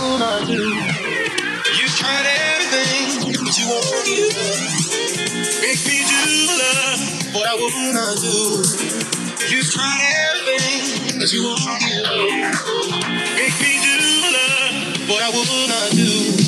what I do. You tried everything, but you won't forgive. Make me do love but I would not do. You tried everything, but you won't forgive. Make me do love but I would not do.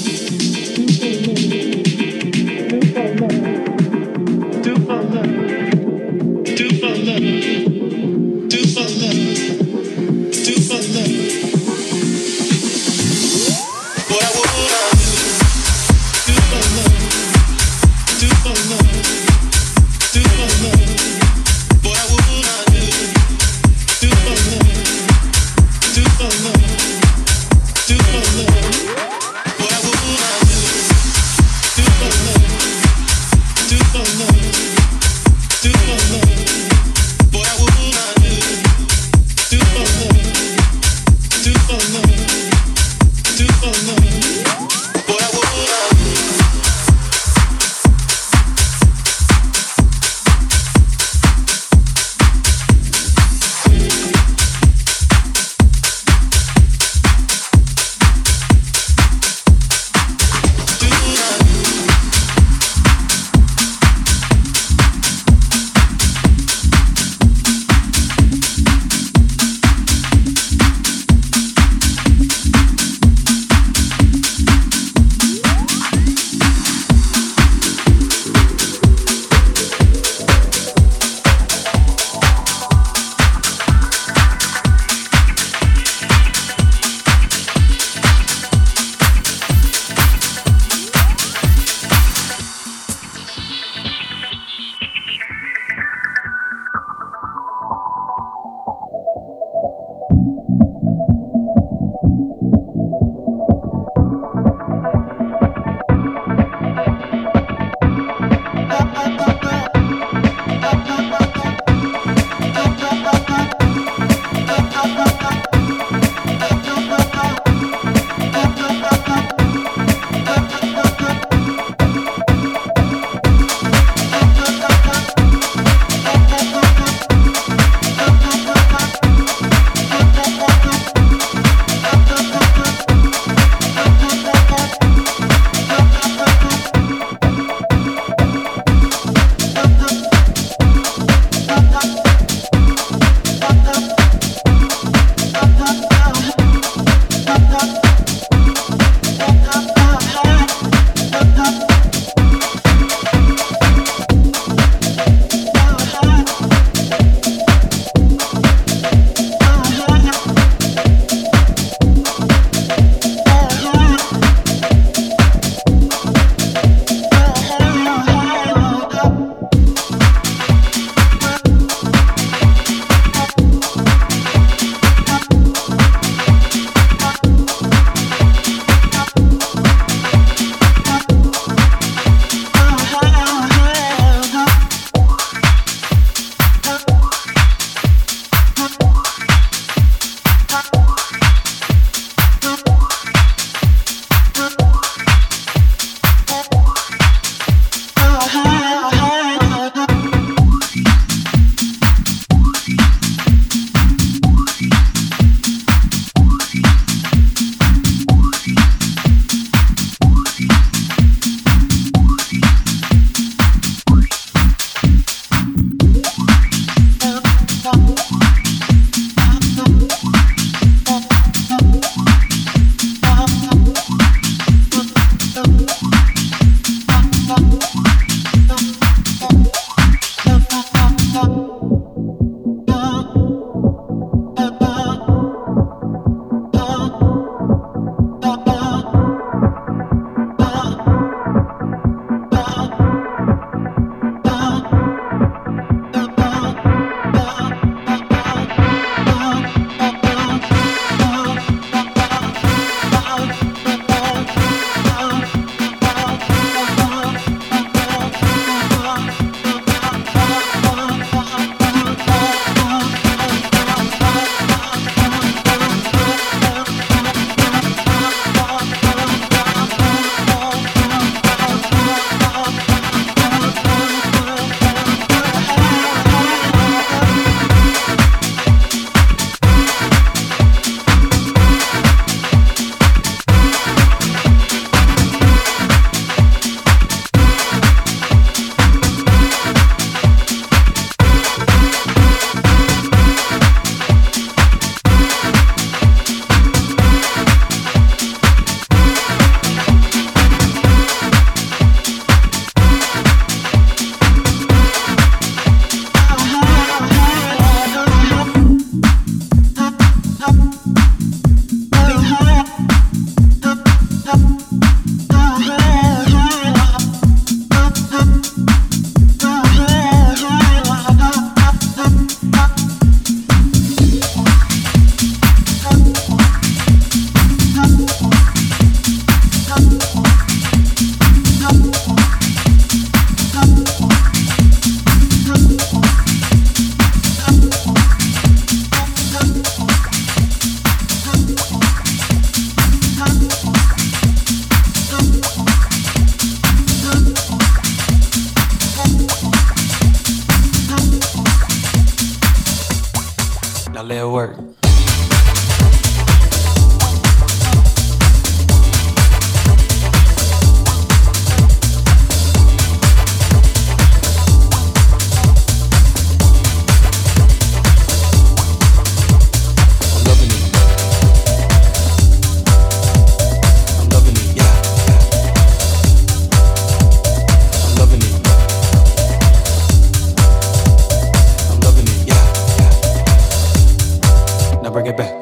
Now let it work. 我得背。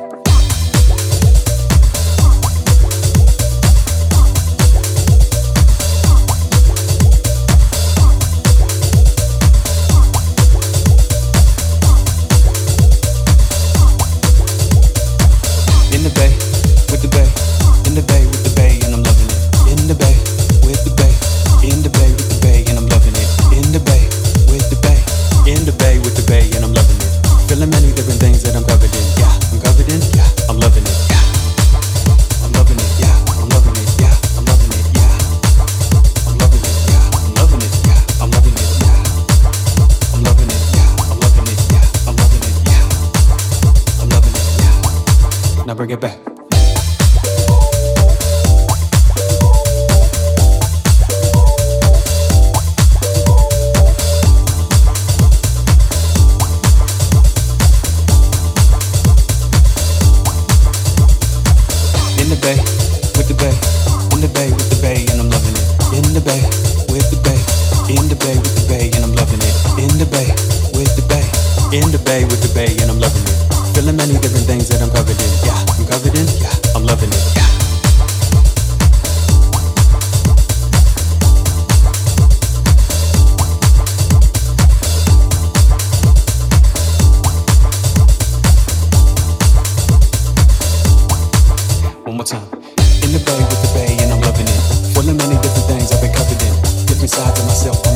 more time. In the bay with the bay, and I'm loving it. Full of many different things I've been covered in. Different sides of myself.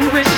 I'm with